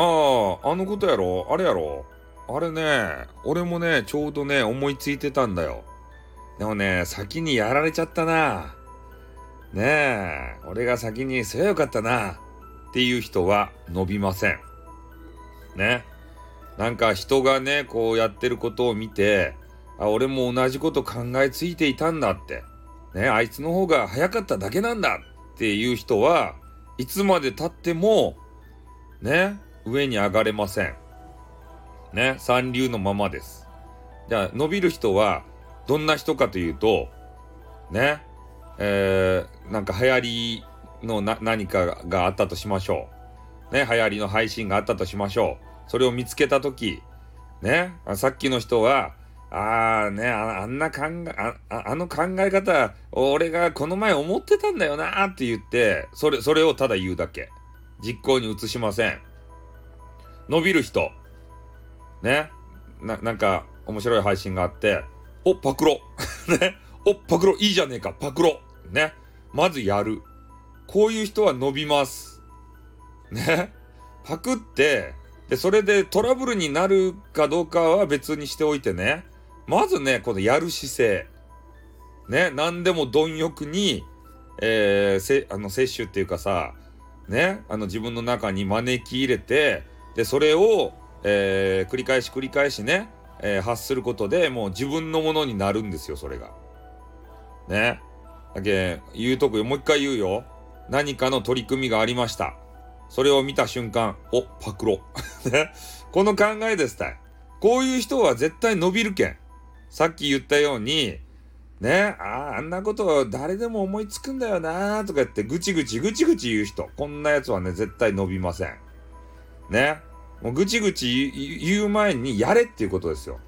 ああ、あのことやろ？あれやろ？あれね、俺もね、ちょうどね、思いついてたんだよ。でもね、先にやられちゃったな。ねえ、俺が先にすればよかったな。っていう人は伸びません。ね。なんか人がね、こうやってることを見て、あ、俺も同じこと考えついていたんだって。ね、あいつの方が早かっただけなんだっていう人はいつまで経っても、ね、上に上がれません。ね、三流のままです。じゃあ、伸びる人は、どんな人かというと、ね、えー、なんか流行りのな何かがあったとしましょう。ね、流行りの配信があったとしましょう。それを見つけたとき、ね、さっきの人は、ああねあ、あんな考え、あの考え方、俺がこの前思ってたんだよなって言って、それ、それをただ言うだけ。実行に移しません。伸びる人。ね。な、なんか、面白い配信があって、お、パクロ。ね。お、パクロ、いいじゃねえか、パクロ。ね。まずやる。こういう人は伸びます。ね。パクって、で、それでトラブルになるかどうかは別にしておいてね。まずね、このやる姿勢。ね。何でも貪欲に、えー、せ、あの、摂取っていうかさ、ね。あの、自分の中に招き入れて、で、それを、えー、繰り返し繰り返しね、えー、発することでもう自分のものになるんですよ、それが。ね。だけ、言うとこもう一回言うよ。何かの取り組みがありました。それを見た瞬間、お、パクロ。ね。この考えですたい。こういう人は絶対伸びるけん。さっき言ったように、ね、ああ、あんなこと誰でも思いつくんだよなとか言ってぐちぐちぐちぐち言う人。こんなやつはね、絶対伸びません。ね。もうぐちぐち言う前にやれっていうことですよ。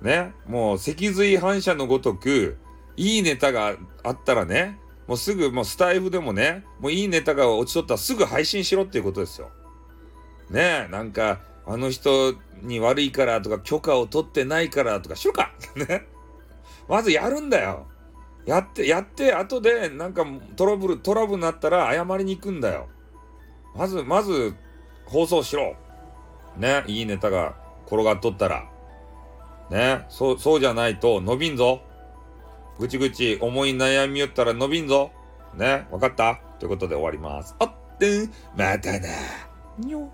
ね。もう脊髄反射のごとく、いいネタがあったらね、もうすぐ、もうスタイフでもね、もういいネタが落ちとったらすぐ配信しろっていうことですよ。ねえ、なんか、あの人に悪いからとか、許可を取ってないからとか、しろかね。まずやるんだよ。やって、やって、後で、なんかトラブル、トラブルになったら謝りに行くんだよ。まず、まず、放送しろ。ね、いいネタが転がっとったら。ね、そう、そうじゃないと伸びんぞ。ぐちぐち思い悩みよったら伸びんぞ。ね、わかった？ということで終わります。あってん、またな。にょ。